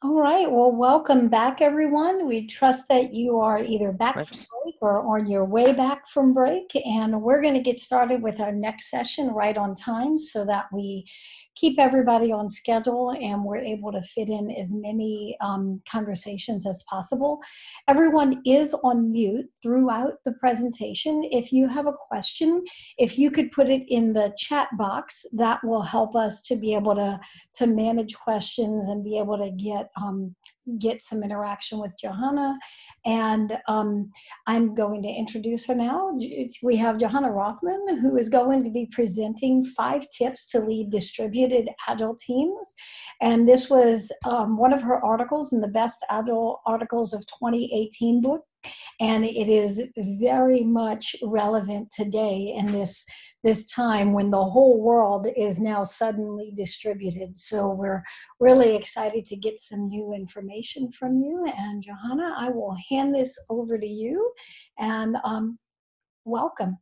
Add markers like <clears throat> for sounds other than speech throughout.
All right. Well, welcome back, everyone. We trust that you are either back Oops. from break or on your way back from break. And we're going to get started with our next session right on time so that we keep everybody on schedule and we're able to fit in as many um, conversations as possible. Everyone is on mute throughout the presentation. If you have a question, if you could put it in the chat box, that will help us to be able to, to manage questions and be able to get um, get some interaction with Johanna. And um, I'm going to introduce her now. We have Johanna Rothman, who is going to be presenting five tips to lead distributed agile teams. And this was um, one of her articles in the Best Agile Articles of 2018 book and it is very much relevant today in this this time when the whole world is now suddenly distributed so we're really excited to get some new information from you and johanna i will hand this over to you and um, welcome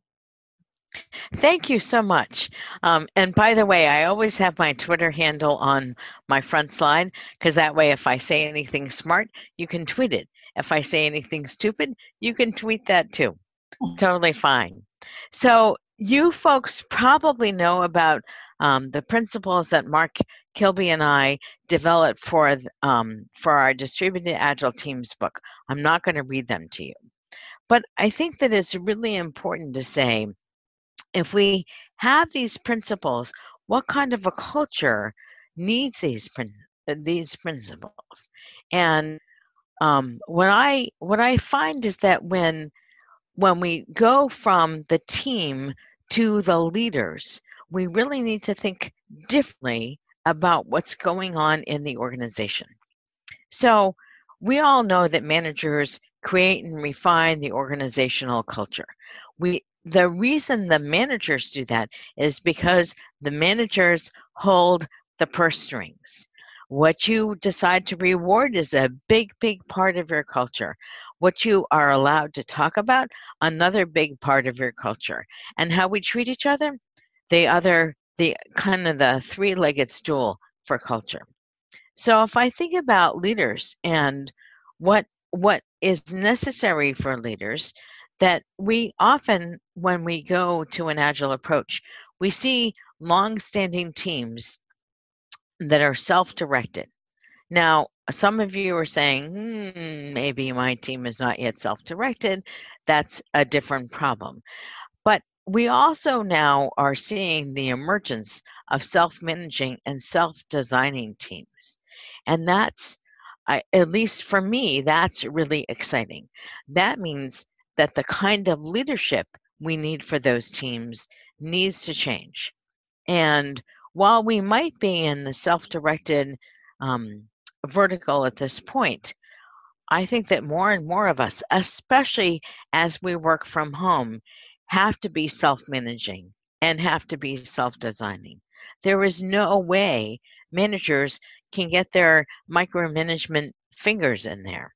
Thank you so much. Um, and by the way, I always have my Twitter handle on my front slide because that way, if I say anything smart, you can tweet it. If I say anything stupid, you can tweet that too. Totally fine. So, you folks probably know about um, the principles that Mark Kilby and I developed for um, for our distributed agile teams book. I'm not going to read them to you, but I think that it's really important to say if we have these principles, what kind of a culture needs these these principles? And um, what I what I find is that when when we go from the team to the leaders, we really need to think differently about what's going on in the organization. So we all know that managers create and refine the organizational culture. We the reason the managers do that is because the managers hold the purse strings. What you decide to reward is a big, big part of your culture. What you are allowed to talk about, another big part of your culture. And how we treat each other, the other, the kind of the three legged stool for culture. So if I think about leaders and what what is necessary for leaders, that we often, when we go to an agile approach, we see long standing teams that are self directed. Now, some of you are saying, hmm, maybe my team is not yet self directed. That's a different problem. But we also now are seeing the emergence of self managing and self designing teams. And that's, I, at least for me, that's really exciting. That means that the kind of leadership we need for those teams needs to change. And while we might be in the self directed um, vertical at this point, I think that more and more of us, especially as we work from home, have to be self managing and have to be self designing. There is no way managers can get their micromanagement fingers in there.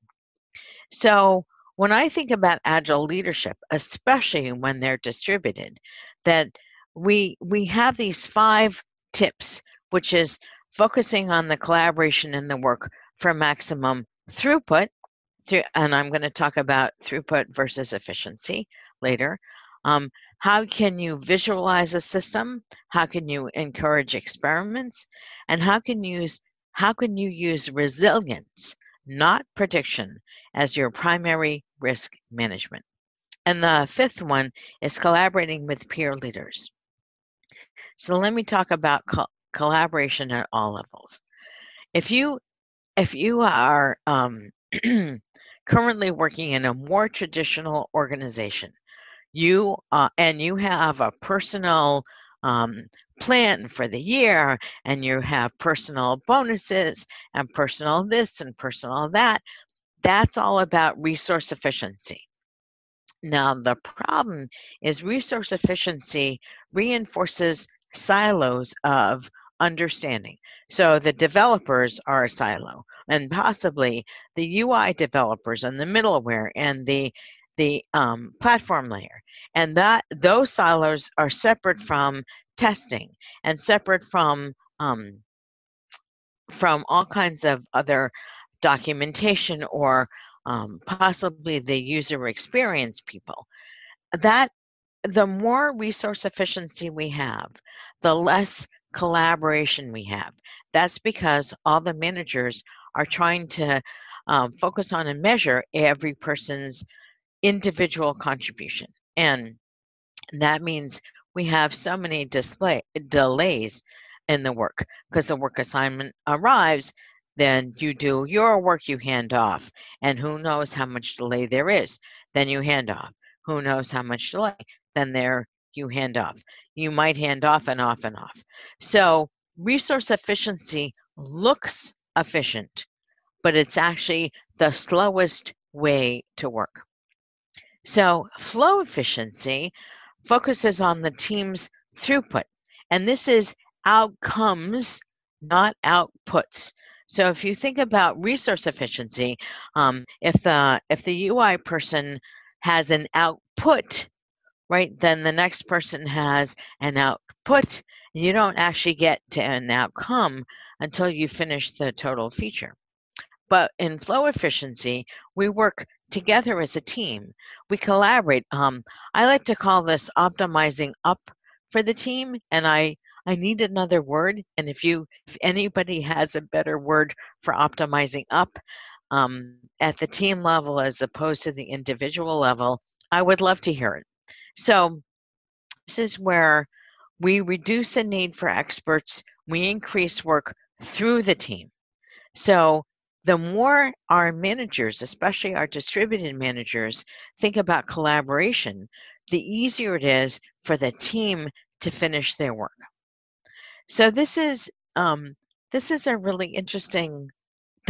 So, when I think about agile leadership, especially when they're distributed, that we we have these five tips, which is focusing on the collaboration in the work for maximum throughput. Through, and I'm going to talk about throughput versus efficiency later. Um, how can you visualize a system? How can you encourage experiments? And how can you use how can you use resilience, not prediction, as your primary risk management? And the fifth one is collaborating with peer leaders. So let me talk about co- collaboration at all levels. If you if you are um, <clears throat> currently working in a more traditional organization, you uh, and you have a personal um, plan for the year, and you have personal bonuses and personal this and personal that. That's all about resource efficiency. Now, the problem is resource efficiency reinforces silos of understanding. So the developers are a silo, and possibly the UI developers and the middleware and the the um, platform layer, and that those silos are separate from testing and separate from um, from all kinds of other documentation or um, possibly the user experience people. That the more resource efficiency we have, the less collaboration we have. That's because all the managers are trying to um, focus on and measure every person's individual contribution. And that means we have so many display, delays in the work because the work assignment arrives then you do your work you hand off and who knows how much delay there is then you hand off who knows how much delay then there you hand off. You might hand off and off and off. So resource efficiency looks efficient but it's actually the slowest way to work. So flow efficiency focuses on the team's throughput and this is outcomes not outputs. So if you think about resource efficiency, um, if the if the UI person has an output, right, then the next person has an output. You don't actually get to an outcome until you finish the total feature. But in flow efficiency, we work together as a team. We collaborate. Um, I like to call this optimizing up for the team, and I I need another word. And if you, if anybody has a better word for optimizing up um, at the team level as opposed to the individual level, I would love to hear it. So this is where we reduce the need for experts. We increase work through the team. So the more our managers, especially our distributed managers, think about collaboration, the easier it is for the team to finish their work. So this is um, this is a really interesting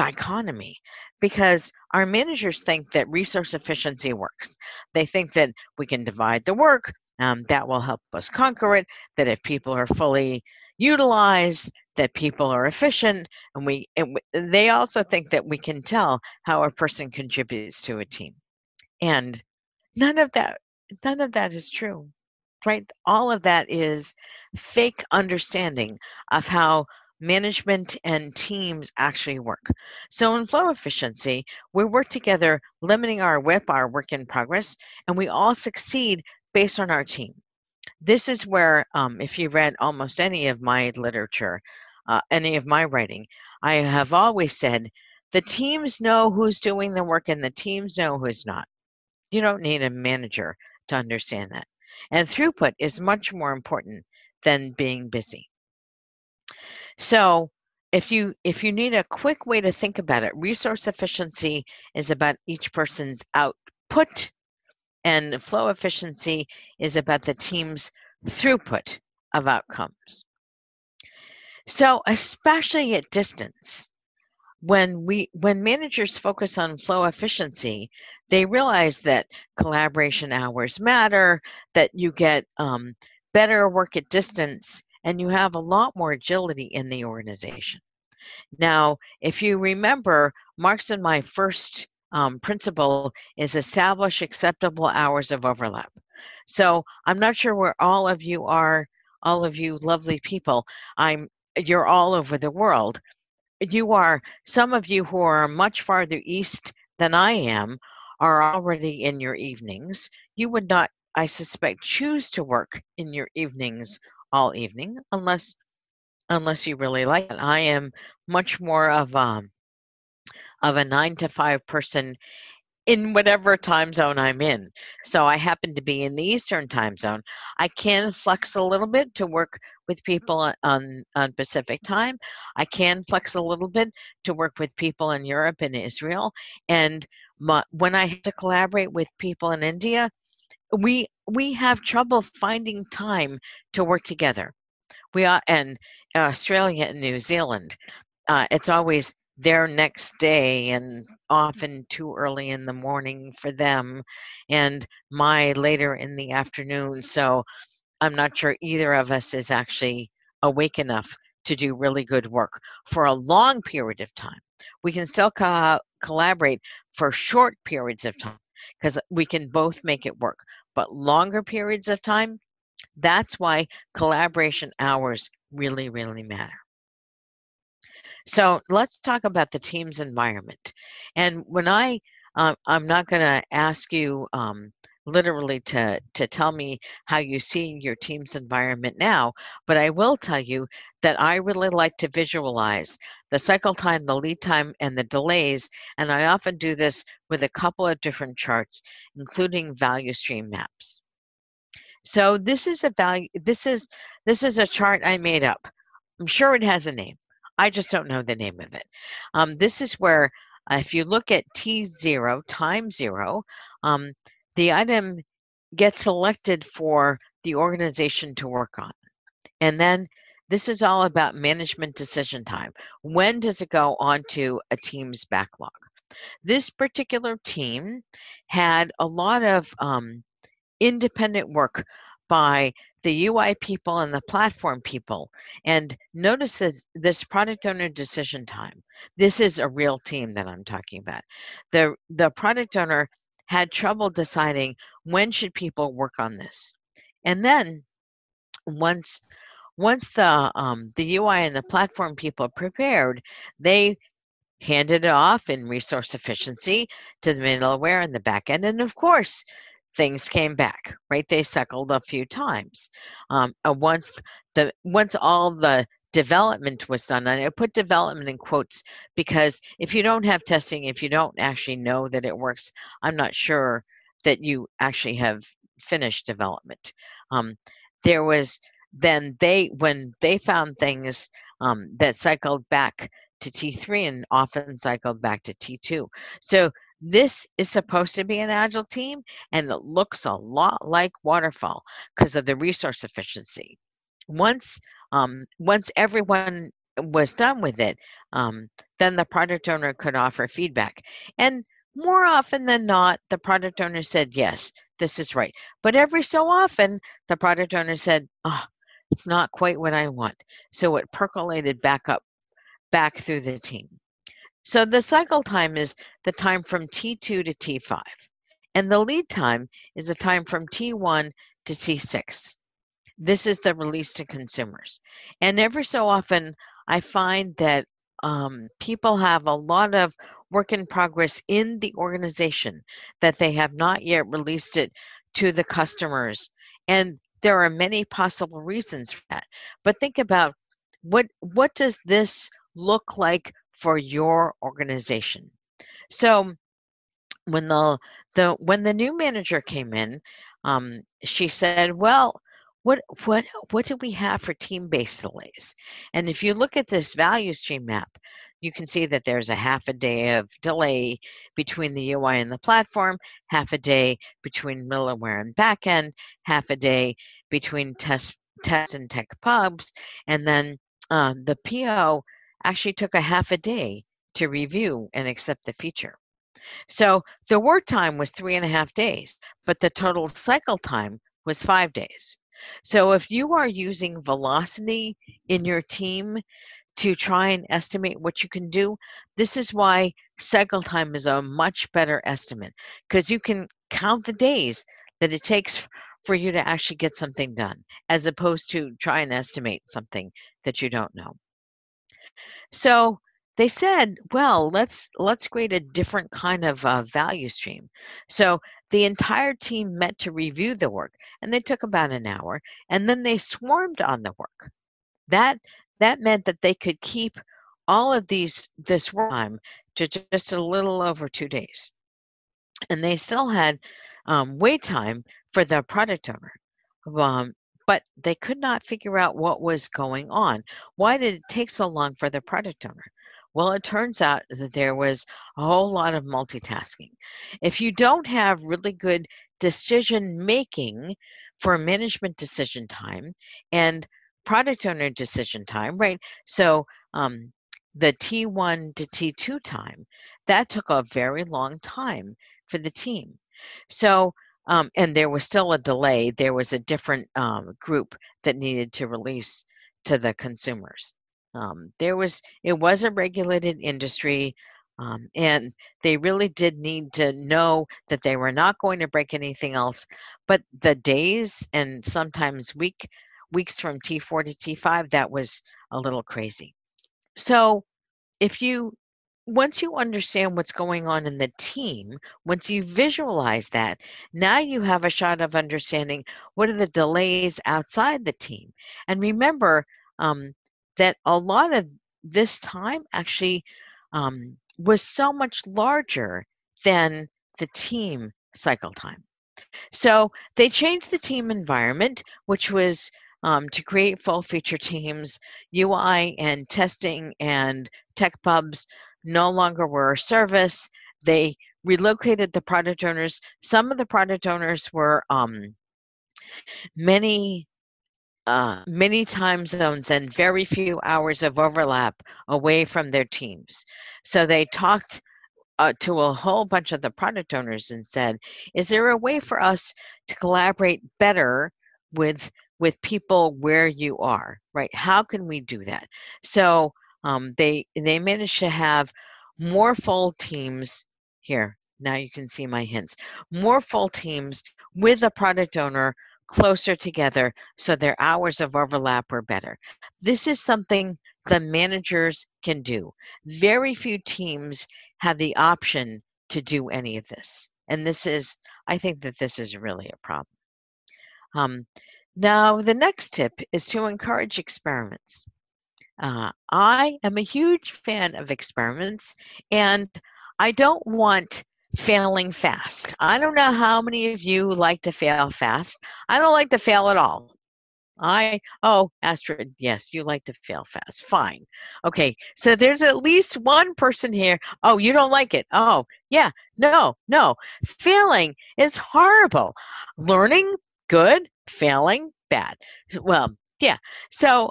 dichotomy because our managers think that resource efficiency works. They think that we can divide the work, um, that will help us conquer it, that if people are fully utilized, that people are efficient, and we and they also think that we can tell how a person contributes to a team. And none of that none of that is true right? All of that is fake understanding of how management and teams actually work. So in flow efficiency, we work together, limiting our WIP, our work in progress, and we all succeed based on our team. This is where, um, if you read almost any of my literature, uh, any of my writing, I have always said the teams know who's doing the work and the teams know who's not. You don't need a manager to understand that. And throughput is much more important than being busy. So if you if you need a quick way to think about it, resource efficiency is about each person's output and flow efficiency is about the team's throughput of outcomes. So especially at distance, when we when managers focus on flow efficiency they realize that collaboration hours matter that you get um, better work at distance and you have a lot more agility in the organization. Now if you remember mark's and my first um, principle is establish acceptable hours of overlap. So i'm not sure where all of you are all of you lovely people. I'm you're all over the world. You are, some of you who are much farther east than I am, are already in your evenings. You would not, I suspect, choose to work in your evenings all evening unless unless you really like it. I am much more of um of a nine to five person in whatever time zone I'm in. So I happen to be in the Eastern time zone. I can flex a little bit to work with people on, on Pacific time. I can flex a little bit to work with people in Europe and Israel. And my, when I have to collaborate with people in India, we we have trouble finding time to work together. We are in Australia and New Zealand. Uh, it's always their next day and often too early in the morning for them and my later in the afternoon so i'm not sure either of us is actually awake enough to do really good work for a long period of time we can still co- collaborate for short periods of time because we can both make it work but longer periods of time that's why collaboration hours really really matter So let's talk about the team's environment. And when I, uh, I'm not going to ask you um, literally to to tell me how you see your team's environment now but i will tell you that i really like to visualize the cycle time the lead time and the delays and i often do this with a couple of different charts including value stream maps. So this is a value this is this is a chart i made up. I'm sure it has a name. I just don't know the name of it. Um, this is where uh, if you look at t0 time zero um, the item gets selected for the organization to work on. And then this is all about management decision time. When does it go onto a team's backlog? This particular team had a lot of um, independent work by the UI people and the platform people. And notice this, this product owner decision time. This is a real team that I'm talking about. The, the product owner had trouble deciding when should people work on this. And then once once the um, the UI and the platform people prepared, they handed it off in resource efficiency to the middleware and the backend. And of course, things came back, right? They cycled a few times. Um, once the once all the development was done. And I put development in quotes because if you don't have testing, if you don't actually know that it works, I'm not sure that you actually have finished development. Um, there was then they when they found things um, that cycled back to T3 and often cycled back to T2. So this is supposed to be an agile team and it looks a lot like waterfall because of the resource efficiency. Once um, once everyone was done with it, um, then the product owner could offer feedback. And more often than not, the product owner said, yes, this is right. But every so often, the product owner said, oh, it's not quite what I want. So it percolated back up, back through the team. So the cycle time is the time from T2 to T5. And the lead time is the time from T1 to T6. This is the release to consumers. And every so often, I find that um, people have a lot of work in progress in the organization that they have not yet released it to the customers. And there are many possible reasons for that. But think about what what does this look like for your organization? So when the the when the new manager came in, um, she said, "Well, what what what do we have for team-based delays? And if you look at this value stream map, you can see that there's a half a day of delay between the UI and the platform, half a day between middleware and backend, half a day between test test and tech pubs, and then uh, the PO actually took a half a day to review and accept the feature. So the work time was three and a half days, but the total cycle time was five days. So if you are using velocity in your team to try and estimate what you can do, this is why cycle time is a much better estimate because you can count the days that it takes for you to actually get something done as opposed to try and estimate something that you don't know. So they said, well, let's let's create a different kind of uh, value stream. So the entire team met to review the work, and they took about an hour, and then they swarmed on the work. That that meant that they could keep all of these this time to just a little over two days, and they still had um, wait time for the product owner. Um, but they could not figure out what was going on. Why did it take so long for the product owner? Well, it turns out that there was a whole lot of multitasking. If you don't have really good decision making for management decision time and product owner decision time, right? So um, the T1 to T2 time, that took a very long time for the team. So, um, and there was still a delay. There was a different um, group that needed to release to the consumers. Um, there was it was a regulated industry, um, and they really did need to know that they were not going to break anything else. But the days and sometimes week weeks from T4 to T5 that was a little crazy. So if you once you understand what's going on in the team, once you visualize that, now you have a shot of understanding what are the delays outside the team. And remember um, that a lot of this time actually um, was so much larger than the team cycle time. So they changed the team environment, which was um, to create full feature teams, UI and testing and tech pubs no longer were a service. They relocated the product owners. Some of the product owners were um, many uh, many time zones and very few hours of overlap away from their teams. So they talked uh, to a whole bunch of the product owners and said, "Is there a way for us to collaborate better with with people where you are? Right? How can we do that?" So um, they they managed to have more full teams here. Now you can see my hints. More full teams with a product owner closer together so their hours of overlap were better. This is something the managers can do. Very few teams have the option to do any of this. And this is, I think that this is really a problem. Um, now, the next tip is to encourage experiments. Uh, I am a huge fan of experiments, and I don't want failing fast. I don't know how many of you like to fail fast. I don't like to fail at all. I, oh, Astrid, yes, you like to fail fast. Fine. Okay, so there's at least one person here. Oh, you don't like it. Oh, yeah, no, no. Failing is horrible. Learning, good. Failing, bad. Well, yeah. So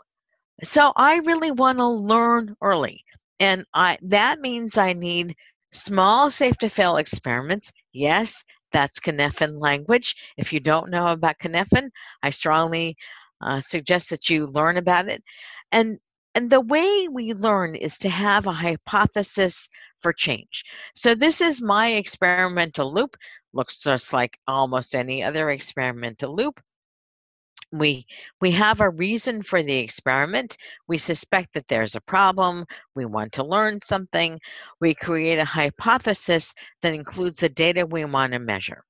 so I really want to learn early. And I that means I need small safe to fail experiments. Yes, that's Cynefin language. If you don't know about Cynefin, I strongly uh, suggest that you learn about it. And and the way we learn is to have a hypothesis for change. So this is my experimental loop. Looks just like almost any other experimental loop we we have a reason for the experiment. We suspect that there's a problem. We want to learn something. We create a hypothesis that includes the data we want to measure.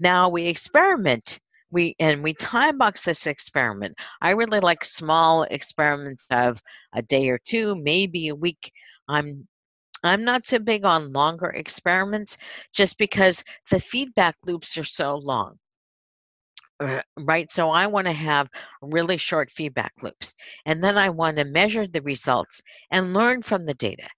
Now we experiment. We and we time box this experiment. I really like small experiments of a day or two maybe a week. I'm I'm not so big on longer experiments just because the feedback loops are so long. Uh, right? So I want to have really short feedback loops. And then I want to measure the results and learn from the data.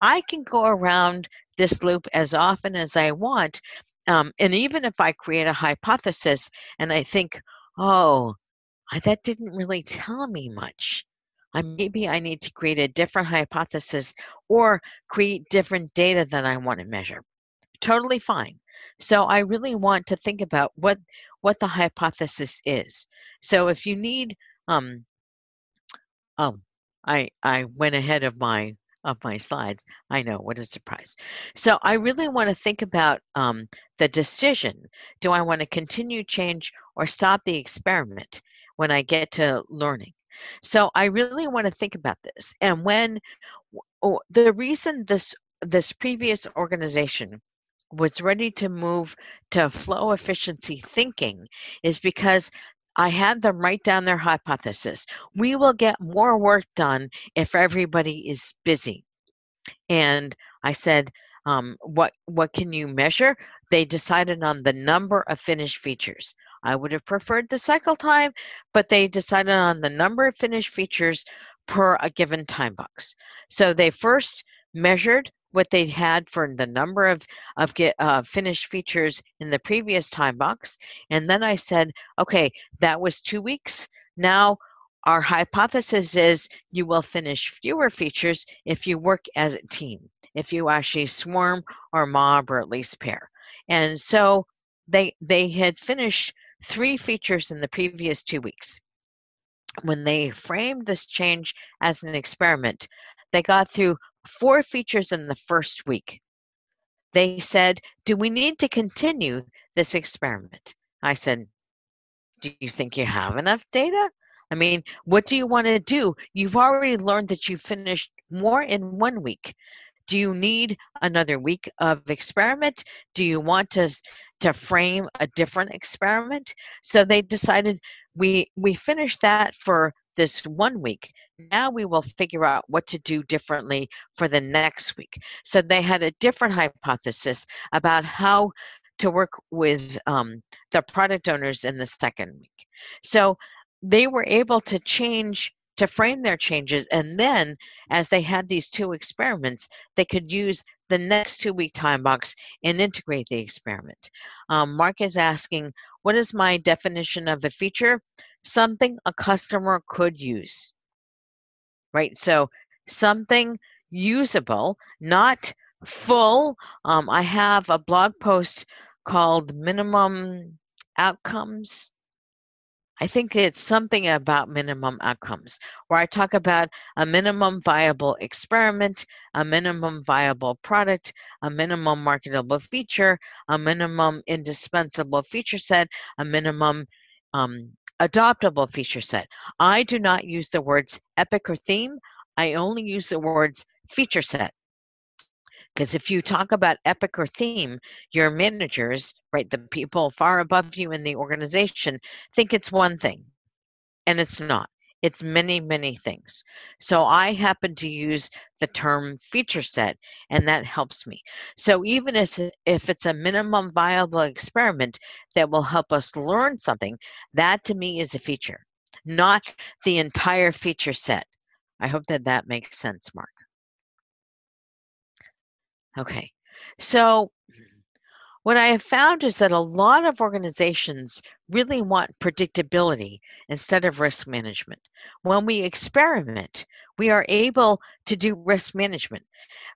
I can go around this loop as often as I want. Um, and even if I create a hypothesis and I think, oh, that didn't really tell me much. I, maybe I need to create a different hypothesis or create different data that I want to measure. Totally fine. So I really want to think about what what the hypothesis is. So if you need, um, oh, I I went ahead of my of my slides. I know what a surprise. So I really want to think about um, the decision. Do I want to continue change or stop the experiment when I get to learning? So I really want to think about this. And when oh, the reason this this previous organization was ready to move to flow efficiency thinking is because I had them write down their hypothesis. We will get more work done if everybody is busy. And I said, um, what what can you measure? They decided on the number of finished features. I would have preferred the cycle time, but they decided on the number of finished features per a given time box. So they first measured what they had for the number of of get uh, finished features in the previous time box, and then I said, okay, that was two weeks. Now our hypothesis is you will finish fewer features if you work as a team, if you actually swarm or mob or at least pair. And so they they had finished three features in the previous two weeks. When they framed this change as an experiment, they got through four features in the first week. They said, Do we need to continue this experiment? I said, Do you think you have enough data? I mean, what do you want to do? You've already learned that you finished more in one week. Do you need another week of experiment? Do you want to to frame a different experiment? So they decided we we finished that for this one week. Now we will figure out what to do differently for the next week. So they had a different hypothesis about how to work with um, the product owners in the second week. So they were able to change to frame their changes and then as they had these two experiments they could use the next two week time box and integrate the experiment um, mark is asking what is my definition of a feature something a customer could use right? So something usable not full. Um, i have a blog post called minimum outcomes. I think it's something about minimum outcomes, where I talk about a minimum viable experiment, a minimum viable product, a minimum marketable feature, a minimum indispensable feature set, a minimum um, adoptable feature set. I do not use the words epic or theme, I only use the words feature set. Because if you talk about epic or theme, your managers, right, the people far above you in the organization, think it's one thing, and it's not. It's many, many things. So I happen to use the term feature set, and that helps me. So even if, if it's a minimum viable experiment that will help us learn something, that to me is a feature, not the entire feature set. I hope that that makes sense, Mark. Okay, so what I have found is that a lot of organizations really want predictability instead of risk management. When we experiment, we are able to do risk management.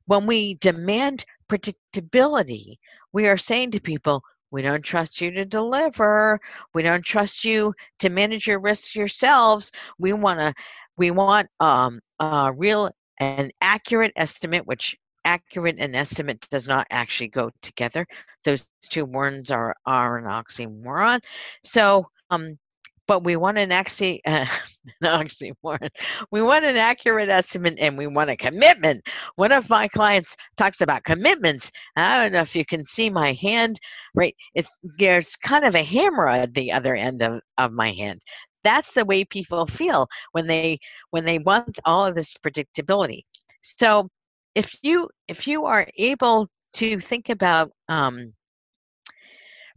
When we demand predictability, we are saying to people, we don't trust you to deliver. We don't trust you to manage your risks yourselves. We want to, we want um, a real and accurate estimate, which accurate and estimate does not actually go together. Those two words are, are an oxymoron. So, um, but we want an, axi- uh, <laughs> an oxymoron. We want an accurate estimate and we want a commitment. One of my clients talks about commitments. I don't know if you can see my hand, right? It's, there's kind of a hammer at the other end of, of my hand that's the way people feel when they when they want all of this predictability so if you if you are able to think about um,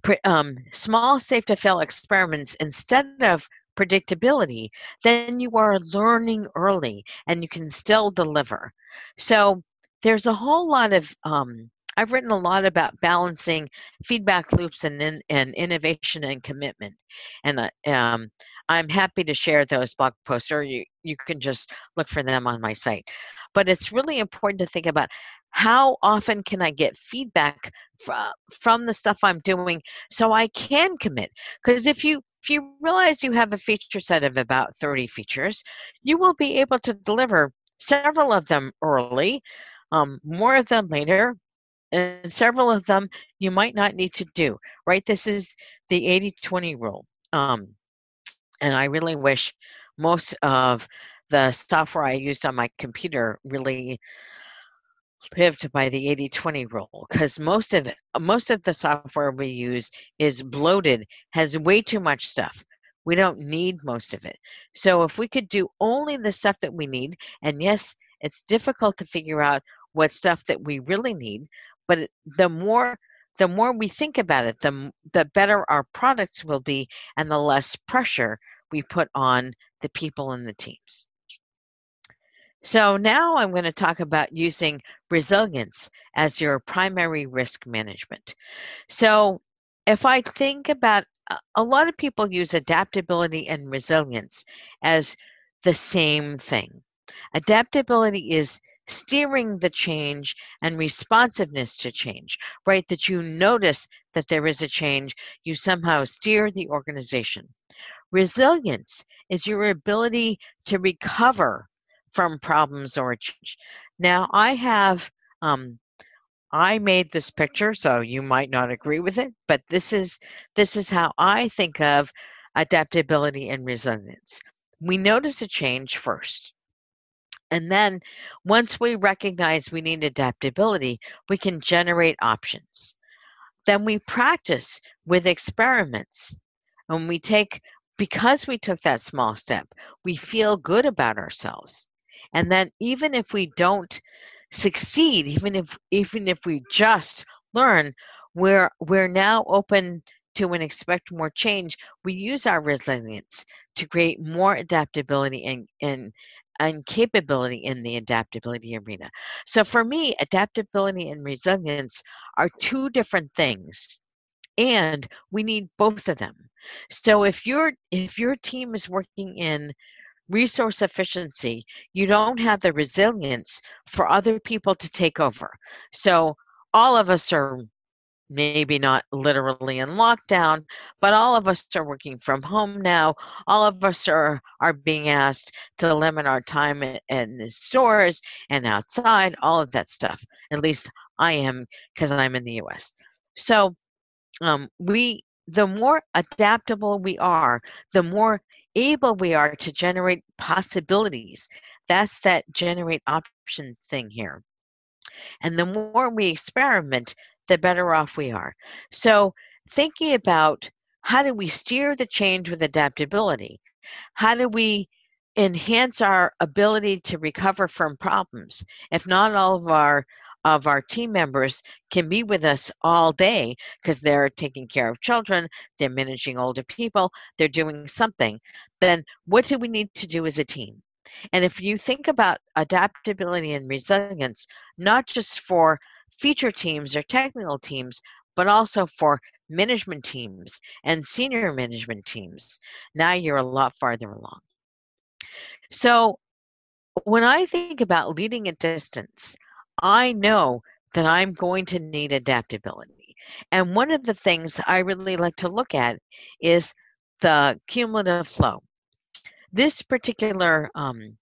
pre, um, small safe to fail experiments instead of predictability, then you are learning early and you can still deliver. So there's a whole lot of um, I've written a lot about balancing feedback loops and, and innovation and commitment, and uh, um, I'm happy to share those blog posts, or you you can just look for them on my site. But it's really important to think about how often can I get feedback from from the stuff I'm doing so I can commit? Because if you if you realize you have a feature set of about 30 features, you will be able to deliver several of them early, um, more of them later, and several of them you might not need to do, right? This is the 80 20 rule. Um, and I really wish most of the software I used on my computer really lived by the 80-20 rule because most of it, most of the software we use is bloated, has way too much stuff. We don't need most of it. So if we could do only the stuff that we need, and yes, it's difficult to figure out what stuff that we really need, but the more the more we think about it, the the better our products will be, and the less pressure we put on the people and the teams. So now I'm going to talk about using resilience as your primary risk management. So if I think about uh, a lot of people use adaptability and resilience as the same thing. Adaptability is steering the change and responsiveness to change, right? That you notice that there is a change, you somehow steer the organization. Resilience is your ability to recover from problems or change. Now, I have, um, I made this picture, so you might not agree with it, but this is this is how I think of adaptability and resilience. we notice a change first. And then once we recognize we need adaptability, we can generate options. Then we practice with experiments. And we take, because we took that small step, we feel good about ourselves. And then even if we don't succeed, even if even if we just learn, we're we're now open to and expect more change. We use our resilience to create more adaptability and, and and capability in the adaptability arena. So for me, adaptability and resilience are two different things and we need both of them. So if your if your team is working in resource efficiency, you don't have the resilience for other people to take over. So all of us are maybe not literally in lockdown, but all of us are working from home now. All of us are, are being asked to limit our time in, in the stores and outside, all of that stuff. At least I am because I'm in the US. So um, we the more adaptable we are, the more able we are to generate possibilities. That's that generate options thing here. And the more we experiment, the better off we are. So, thinking about how do we steer the change with adaptability? How do we enhance our ability to recover from problems? If not all of our of our team members can be with us all day because they're taking care of children, they're managing older people, they're doing something, then what do we need to do as a team? And if you think about adaptability and resilience, not just for feature teams or technical teams, but also for management teams and senior management teams, now you're a lot farther along. So when I think about leading at distance, I know that I'm going to need adaptability. And one of the things I really like to look at is the cumulative flow. This particular um,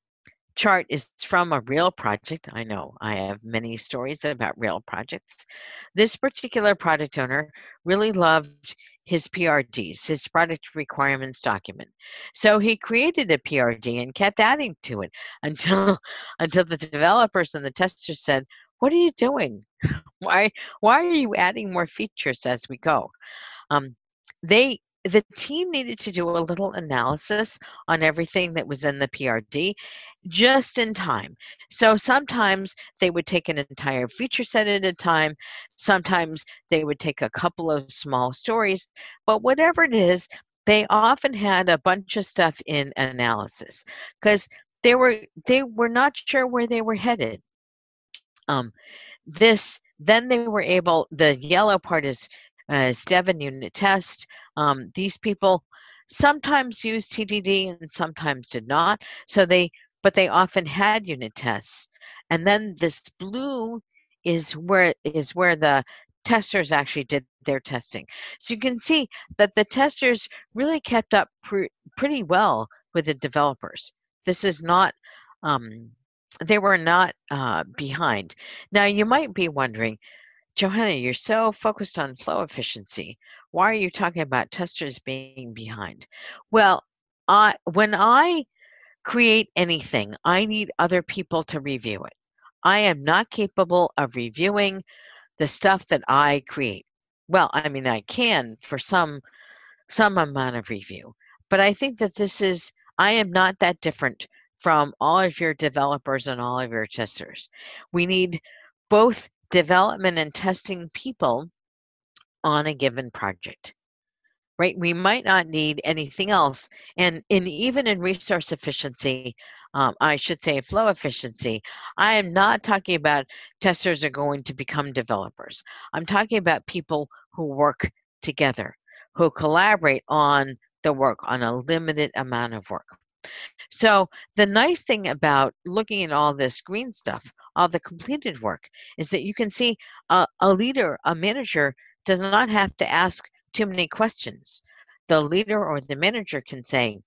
chart is from a real project. I know I have many stories about real projects. This particular product owner really loved his PRDs, his product requirements document. So he created a PRD and kept adding to it <laughs> until until the developers and the testers said, "What are you doing? <laughs> Why why are you adding more features as we go?" Um, they the team needed to do a little analysis on everything that was in the PRD just in time. So sometimes they would take an entire feature set at a time. Sometimes they would take a couple of small stories. But whatever it is, they often had a bunch of stuff in analysis because they were they were not sure where they were headed. Um, this then they were able. The yellow part is uh, Devon unit test. Um, these people sometimes used TDD and sometimes did not. So they but they often had unit tests. And then this blue is where is where the testers actually did their testing. So you can see that the testers really kept up pre- pretty well with the developers. This is not, um, they were not uh, behind. Now you might be wondering, Johanna, you're so focused on flow efficiency. Why are you talking about testers being behind? Well, I when I create anything, I need other people to review it. I am not capable of reviewing the stuff that I create. Well, I mean, I can for some some amount of review, but I think that this is I am not that different from all of your developers and all of your testers. We need both development and testing people on a given project right? We might not need anything else. And in even in resource efficiency, um, I should say flow efficiency, I am not talking about testers are going to become developers. I'm talking about people who work together, who collaborate on the work, on a limited amount of work. So the nice thing about looking at all this green stuff, all the completed work, is that you can see a, a leader, a manager does not have to ask too many questions. The leader or the manager can say,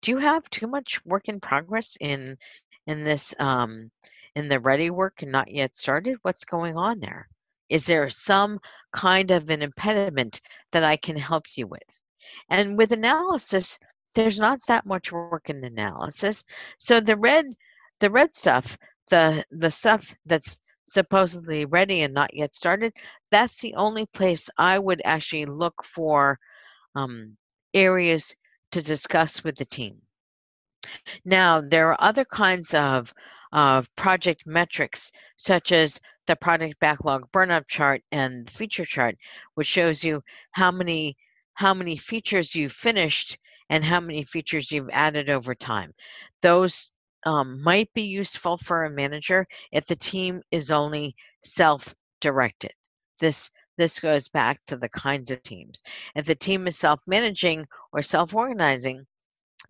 "Do you have too much work in progress in in this um, in the ready work and not yet started? What's going on there? Is there some kind of an impediment that I can help you with?" And with analysis, there's not that much work in analysis. So the red, the red stuff, the the stuff that's supposedly ready and not yet started, that's the only place I would actually look for um, areas to discuss with the team. Now, there are other kinds of, of project metrics, such as the product backlog burnup chart and feature chart, which shows you how many how many features you've finished and how many features you've added over time. Those um, might be useful for a manager if the team is only self-directed. This this goes back to the kinds of teams. If the team is self-managing or self-organizing,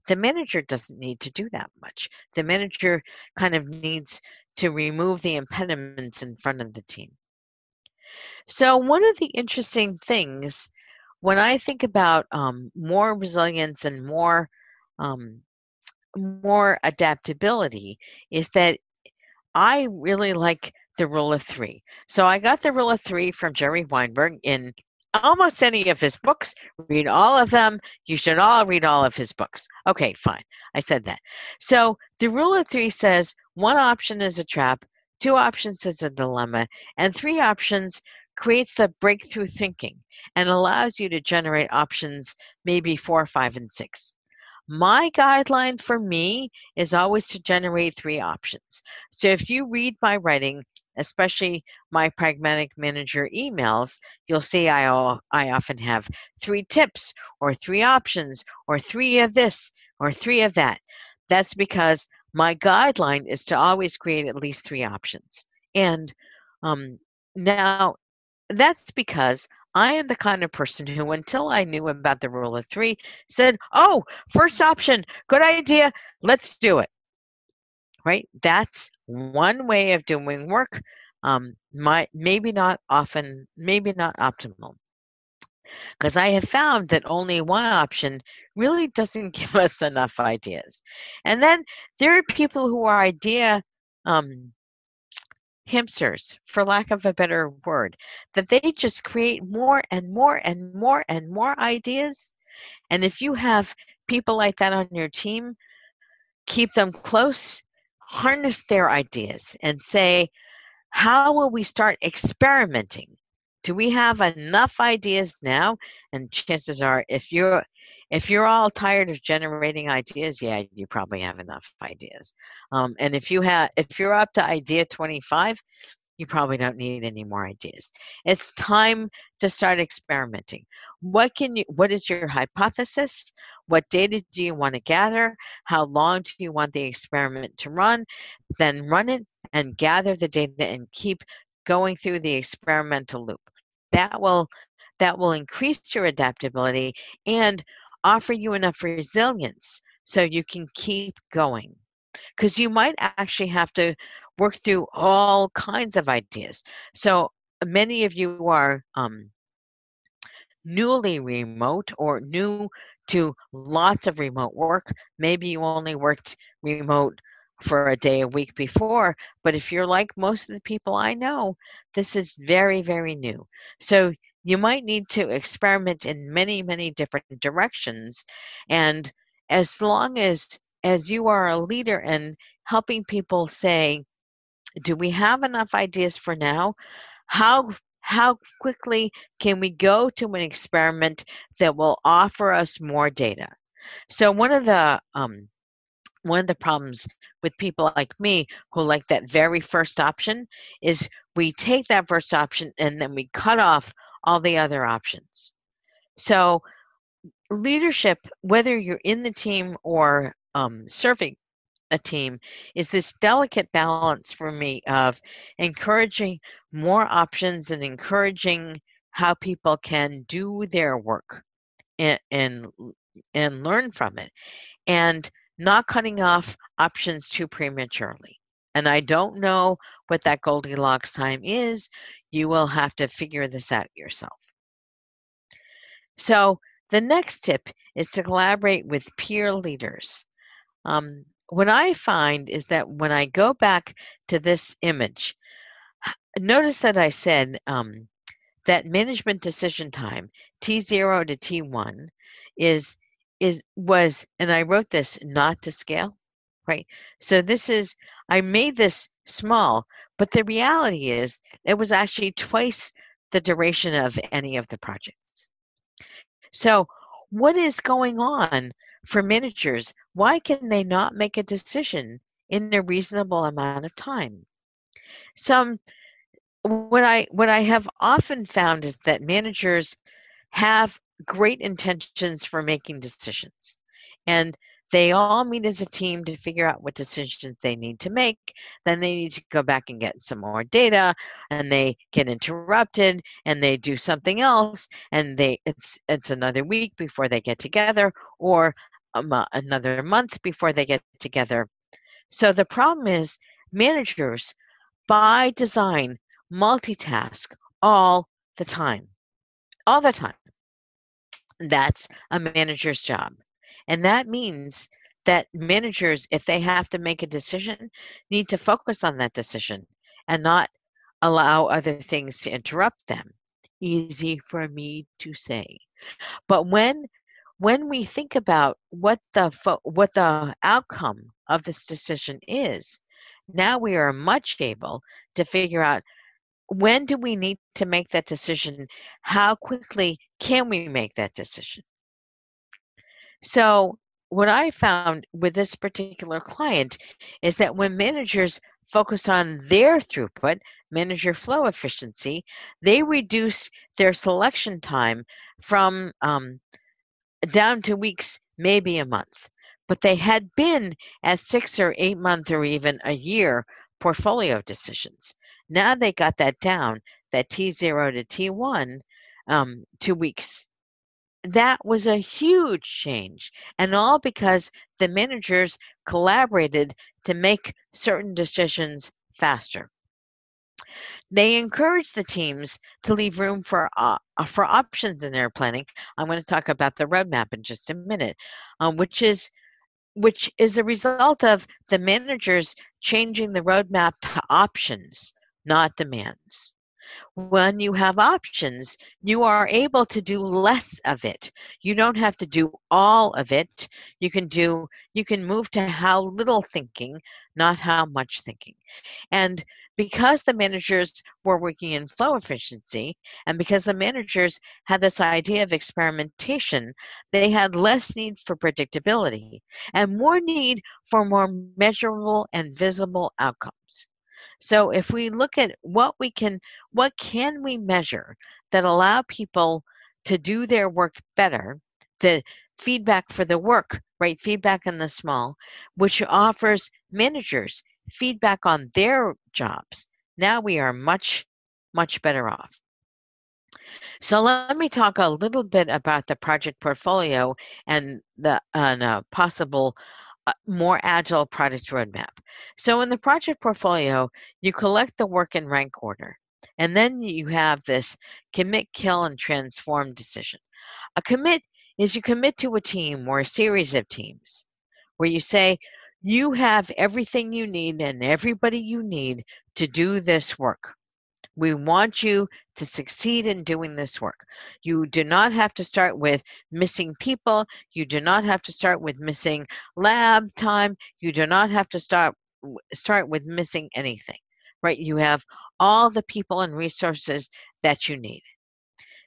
the manager doesn't need to do that much. The manager kind of needs to remove the impediments in front of the team. So, one of the interesting things when I think about um, more resilience and more um, more adaptability is that I really like the rule of three. So I got the rule of three from Jerry Weinberg in almost any of his books. Read all of them. You should all read all of his books. Okay, fine. I said that. So the rule of three says one option is a trap, two options is a dilemma, and three options creates the breakthrough thinking and allows you to generate options maybe four, five, and six. My guideline for me is always to generate three options. So if you read my writing, especially my pragmatic manager emails, you'll see I, I often have three tips or three options or three of this or three of that. That's because my guideline is to always create at least three options. And um, now that's because I am the kind of person who, until I knew about the rule of three, said, Oh, first option, good idea, let's do it. Right? That's one way of doing work. Um, my, maybe not often, maybe not optimal. Because I have found that only one option really doesn't <laughs> give us enough ideas. And then there are people who are idea um, hamsters, for lack of a better word, that they just create more and more and more and more ideas. And if you have people like that on your team, keep them close, harness their ideas, and say, how will we start experimenting? Do we have enough ideas now? And chances are, if you're if you're all tired of generating ideas, yeah, you probably have enough ideas. Um, and if you have, if you're up to idea 25, you probably don't need any more ideas. It's time to start experimenting. What can you? What is your hypothesis? What data do you want to gather? How long do you want the experiment to run? Then run it and gather the data and keep going through the experimental loop. That will that will increase your adaptability and offer you enough resilience so you can keep going. Because you might actually have to work through all kinds of ideas. So many of you are um, newly remote or new to lots of remote work. Maybe you only worked remote for a day a week before, but if you're like most of the people I know, this is very, very new. So you might need to experiment in many many different directions and as long as as you are a leader and helping people say do we have enough ideas for now? How how quickly can we go to an experiment that will offer us more data? So one of the um, one of the problems with people like me who like that very first option is we take that first option and then we cut off all the other options. So, leadership, whether you're in the team or um, serving a team, is this delicate balance for me of encouraging more options and encouraging how people can do their work and, and, and learn from it, and not cutting off options too prematurely. And I don't know what that Goldilocks time is you will have to figure this out yourself. So, the next tip is to collaborate with peer leaders. Um, what I find is that when I go back to this image, notice that I said um, that management decision time, T0 to T1, is is was and I wrote this not to scale, right? So this is I made this small, but the reality is it was actually twice the duration of any of the projects. So what is going on for managers? Why can they not make a decision in a reasonable amount of time? Some what I what I have often found is that managers have great intentions for making decisions. And they all meet as a team to figure out what decisions they need to make. Then they need to go back and get some more data and they get interrupted and they do something else and they it's it's another week before they get together or um, uh, another month before they get together. So the problem is managers by design multitask all the time. All the time. That's a manager's job. And that means that managers, if they have to make a decision, need to focus on that decision and not allow other things to interrupt them. Easy for me to say. But when when we think about what the what the outcome of this decision is, now we are much able to figure out when do we need to make that decision? How quickly can we make that decision? So, what I found with this particular client is that when managers focus on their throughput, manager flow efficiency, they reduce their selection time from um, down to weeks, maybe a month. But they had been at six or eight months or even a year portfolio decisions. Now they got that down, that T0 to T1, um, two weeks. That was a huge change, and all because the managers collaborated to make certain decisions faster. They encourage the teams to leave room for uh, for options in their planning. I'm going to talk about the roadmap in just a minute, um, which is which is a result of the managers changing the roadmap to options not demands. When you have options, you are able to do less of it. You don't have to do all of it. You can do you can move to how little thinking, not how much thinking. And because the managers were working in flow efficiency and because the managers had this idea of experimentation, they had less need for predictability and more need for more measurable and visible outcomes. So if we look at what we can, what can we measure that allow people to do their work better, the feedback for the work, right? Feedback in the small, which offers managers feedback on their jobs. Now we are much, much better off. So let me talk a little bit about the project portfolio and the and possible Uh, more agile product roadmap. So in the project portfolio, you collect the work in rank order, and then you have this commit, kill, and transform decision. A commit is you commit to a team or a series of teams where you say, you have everything you need and everybody you need to do this work. We want you to succeed in doing this work. You do not have to start with missing people. You do not have to start with missing lab time. You do not have to start start with missing anything. Right? You have all the people and resources that you need.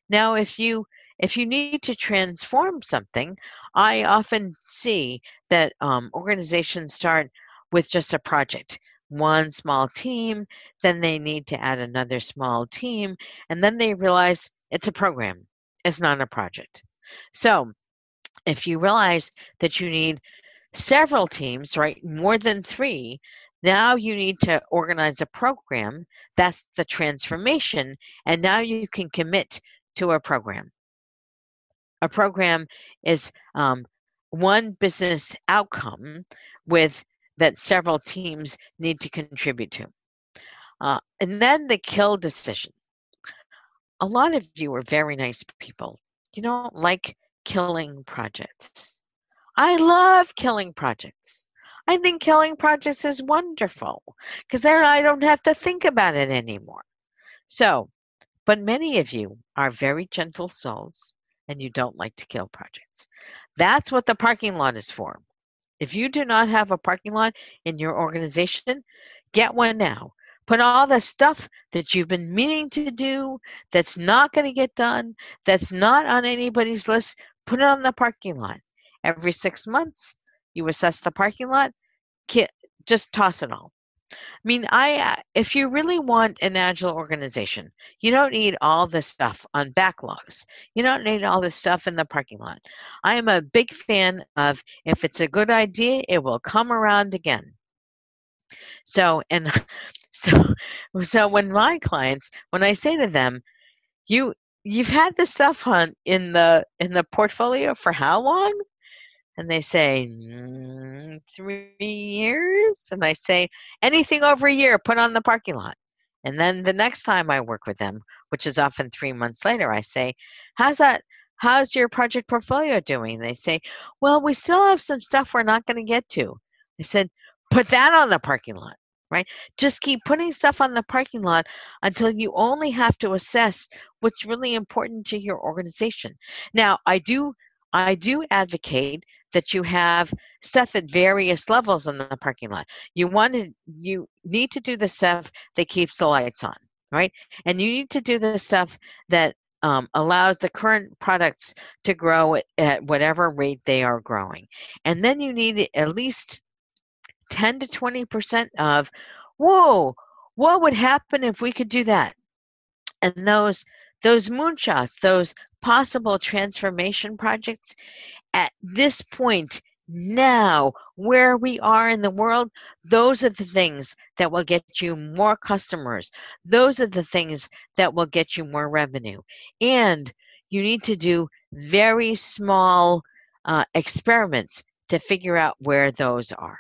Now, if you if you need to transform something, I often see that um, organizations start with just a project one small team, then they need to add another small team, and then they realize it's a program, it's not a project. So if you realize that you need several teams, right, more than three, now you need to organize a program. That's the transformation, and now you can commit to a program. A program is um, one business outcome with that several teams need to contribute to. Uh, and then the kill decision. A lot of you are very nice people. You don't like killing projects. I love killing projects. I think killing projects is wonderful because then I don't have to think about it anymore. So, but many of you are very gentle souls, and you don't like to kill projects. That's what the parking lot is for. If you do not have a parking lot in your organization, get one now. Put all the stuff that you've been meaning to do that's not going to get done, that's not on anybody's list, put it on the parking lot. Every six months, you assess the parking lot, just toss it all. I mean, I uh, if you really want an agile organization, you don't need all this stuff on backlogs. You don't need all this stuff in the parking lot. I am a big fan of if it's a good idea, it will come around again. So and <laughs> so so when my clients, when I say to them, you you've had this stuff on in the in the portfolio for how long? And they say, mm, three years? And I say, anything over a year, put on the parking lot. And then the next time I work with them, which is often three months later, I say, how's that? How's your project portfolio doing? They say, well, we still have some stuff we're not going to get to. I said, put that on the parking lot, right? Just keep putting stuff on the parking lot until you only have to assess what's really important to your organization. Now, I do I do advocate that you have stuff at various levels in the parking lot. You want to, you need to do the stuff that keeps the lights on, right? And you need to do the stuff that um, allows the current products to grow at whatever rate they are growing. And then you need at least 10 to 20% of, whoa, what would happen if we could do that? And those those moonshots, those possible transformation projects, at this point now where we are in the world those are the things that will get you more customers. Those are the things that will get you more revenue. And you need to do very small uh, experiments to figure out where those are.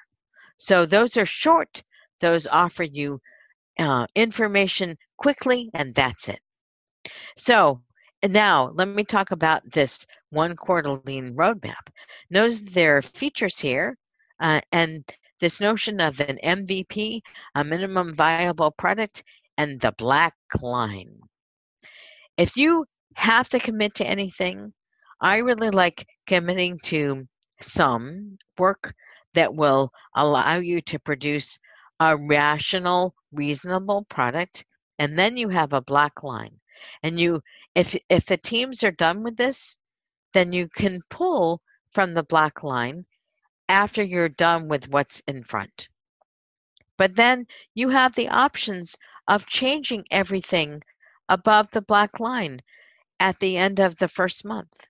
So those are short. Those offer you uh, information quickly and that's it. So now let me talk about this one quarter lean roadmap. Notice there are features here uh, and this notion of an MVP, a minimum viable product, and the black line. If you have to commit to anything, I really like committing to some work that will allow you to produce a rational, reasonable product, and then you have a black line. And you if if the teams are done with this, then you can pull from the black line after you're done with what's in front. But then you have the options of changing everything above the black line at the end of the first month.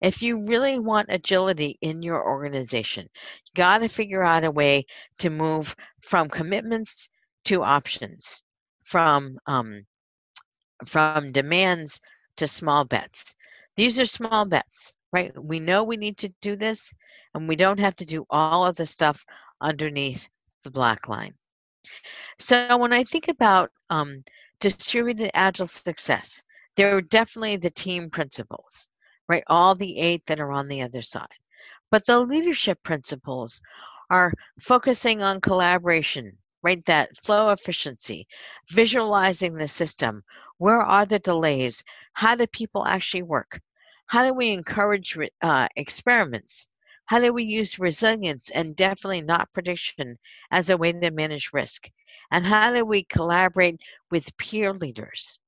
If you really want agility in your organization, you got to figure out a way to move from commitments to options, from um, from demands to small bets. These are small bets, right? We know we need to do this, and we don't have to do all of the stuff underneath the black line. So when I think about um, distributed agile success, there are definitely the team principles, right? All the eight that are on the other side. But the leadership principles are focusing on collaboration, right? That flow efficiency, visualizing the system. Where are the delays? How do people actually work? How do we encourage uh, experiments? How do we use resilience and definitely not prediction as a way to manage risk? And how do we collaborate with peer leaders?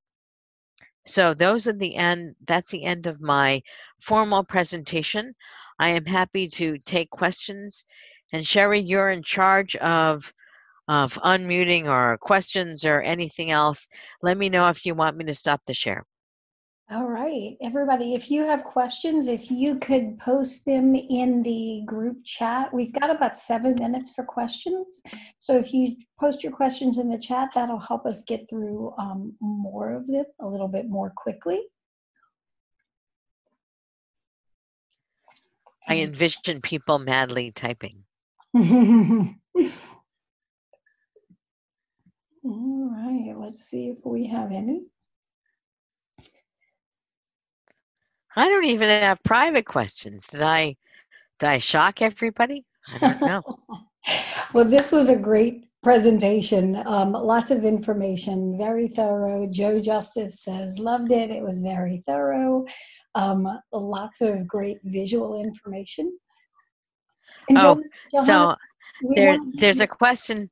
So those are the end, that's the end of my formal presentation. I am happy to take questions. And Sherry, you're in charge of of unmuting or questions or anything else, let me know if you want me to stop the share. All right, everybody, if you have questions, if you could post them in the group chat. We've got about seven minutes for questions. So if you post your questions in the chat, that'll help us get through um, more of them a little bit more quickly. I envision people madly typing. <laughs> All right, let's see if we have any. I don't even have private questions. Did I did I shock everybody? I don't know. <laughs> <laughs> well, this was a great presentation. Um, lots of information, very thorough. Joe Justice says, loved it. It was very thorough. um, lots of great visual information. And oh, so there, there's a question.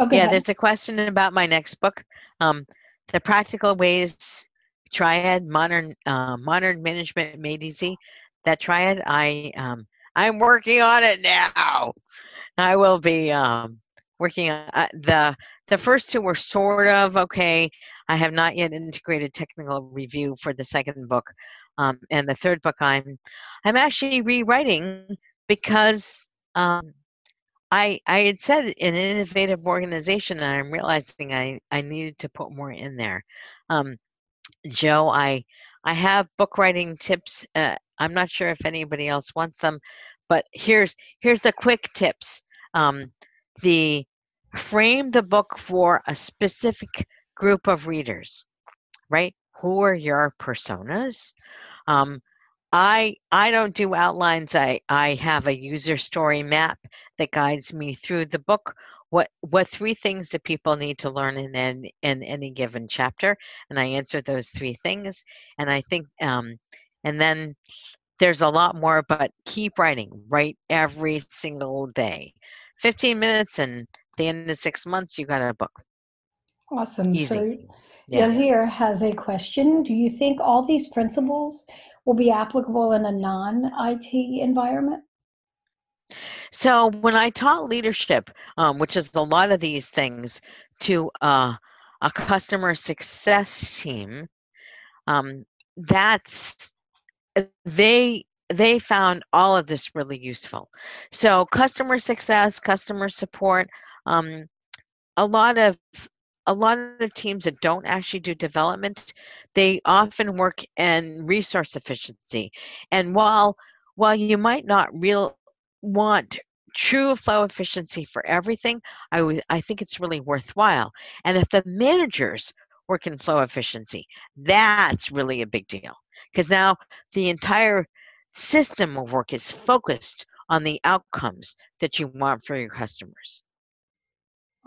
Okay. Oh, yeah, there's a question about my next book. Um, the practical ways triad modern uh, modern management made easy. That triad, I um, I'm working on it now. I will be um, working on uh, the the first two were sort of okay. I have not yet integrated technical review for the second book, um, and the third book I'm I'm actually rewriting because um, I I had said an innovative organization, and I'm realizing I I needed to put more in there. Um, Joe, I I have book writing tips. Uh, I'm not sure if anybody else wants them, but here's here's the quick tips. Um, the frame the book for a specific group of readers, right? Who are your personas? Um, I I don't do outlines. I I have a user story map that guides me through the book. What what three things do people need to learn in in, in any given chapter? And I answer those three things. And I think um, and then there's a lot more, but keep writing. Write every single day. 15 minutes and the end of six months you got a book. Awesome. Easy. So yeah. Yazir has a question. Do you think all these principles will be applicable in a non-IT environment? So when I taught leadership, um, which is a lot of these things, to uh, a customer success team, um, that's they they found all of this really useful. So customer success, customer support, um, a lot of a lot of teams that don't actually do development, they often work in resource efficiency. And while while you might not real want true flow efficiency for everything, I, w- I think it's really worthwhile. And if the managers work in flow efficiency, that's really a big deal because now the entire system of work is focused on the outcomes that you want for your customers.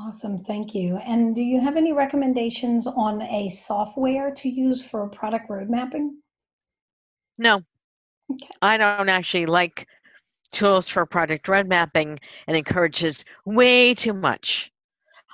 Awesome, thank you. And do you have any recommendations on a software to use for product road mapping? No, okay. I don't actually like tools for product road mapping and encourages way too much.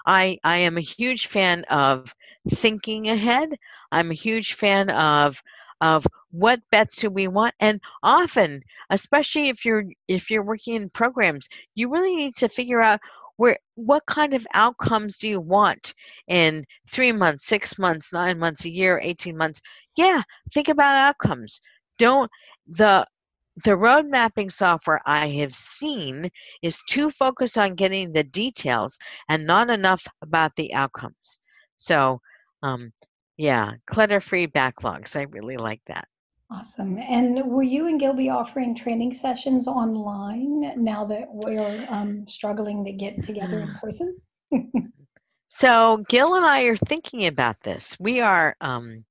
I I am a huge fan of thinking ahead. I'm a huge fan of of what bets do we want and often especially if you're if you're working in programs you really need to figure out where what kind of outcomes do you want in three months six months nine months a year 18 months yeah think about outcomes don't the the road mapping software I have seen is too focused on getting the details and not enough about the outcomes. So, um, yeah, clutter free backlogs. I really like that. Awesome. And were you and Gilby offering training sessions online now that we're um, struggling to get together in <sighs> person? so Gil and I are thinking about this. We are um,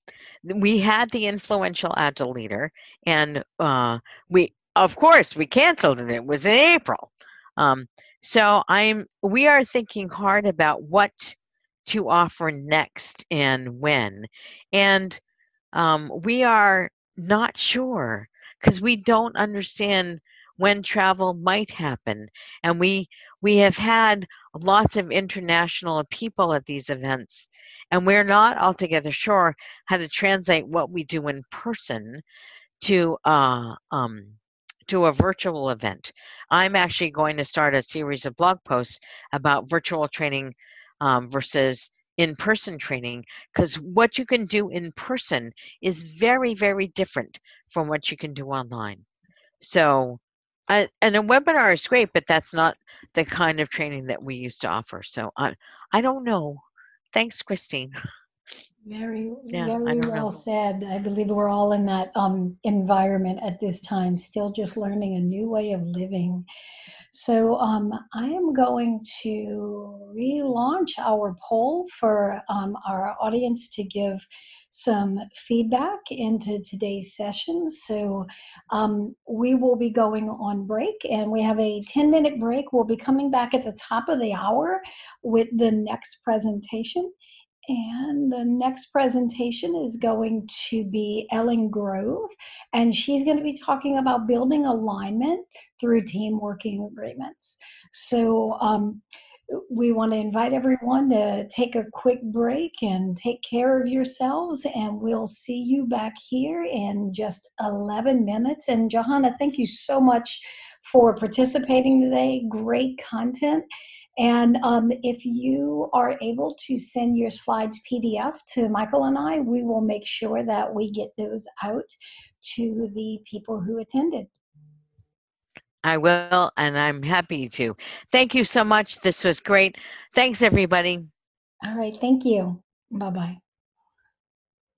we had the influential agile leader, and uh, we of course we canceled it. It was in April. Um, so I'm we are thinking hard about what to offer next and when, and um, we are not sure because we don't understand when travel might happen and we we have had lots of international people at these events and we're not altogether sure how to translate what we do in person to uh, um, to a virtual event. I'm actually going to start a series of blog posts about virtual training um, versus in-person training because what you can do in person is very very different from what you can do online. So uh, and a webinar is great but that's not the kind of training that we used to offer. So i i don't know. Thanks christine <laughs> very yeah, very well know. said i believe we're all in that um, environment at this time still just learning a new way of living so um, I am going to relaunch our poll for um, our audience to give some feedback into today's session. So um, we will be going on break and we have a 10 minute break. We'll be coming back at the top of the hour with the next presentation. And the next presentation is going to be Ellen Grove, and she's going to be talking about building alignment through team working agreements. So, um, we want to invite everyone to take a quick break and take care of yourselves, and we'll see you back here in just 11 minutes. And Johanna, thank you so much for participating today. Great content. And um, if you are able to send your slides PDF to Michael and I, we will make sure that we get those out to the people who attended. I will, and I'm happy to. Thank you so much. This was great. Thanks, everybody. All right. Thank you. Bye bye.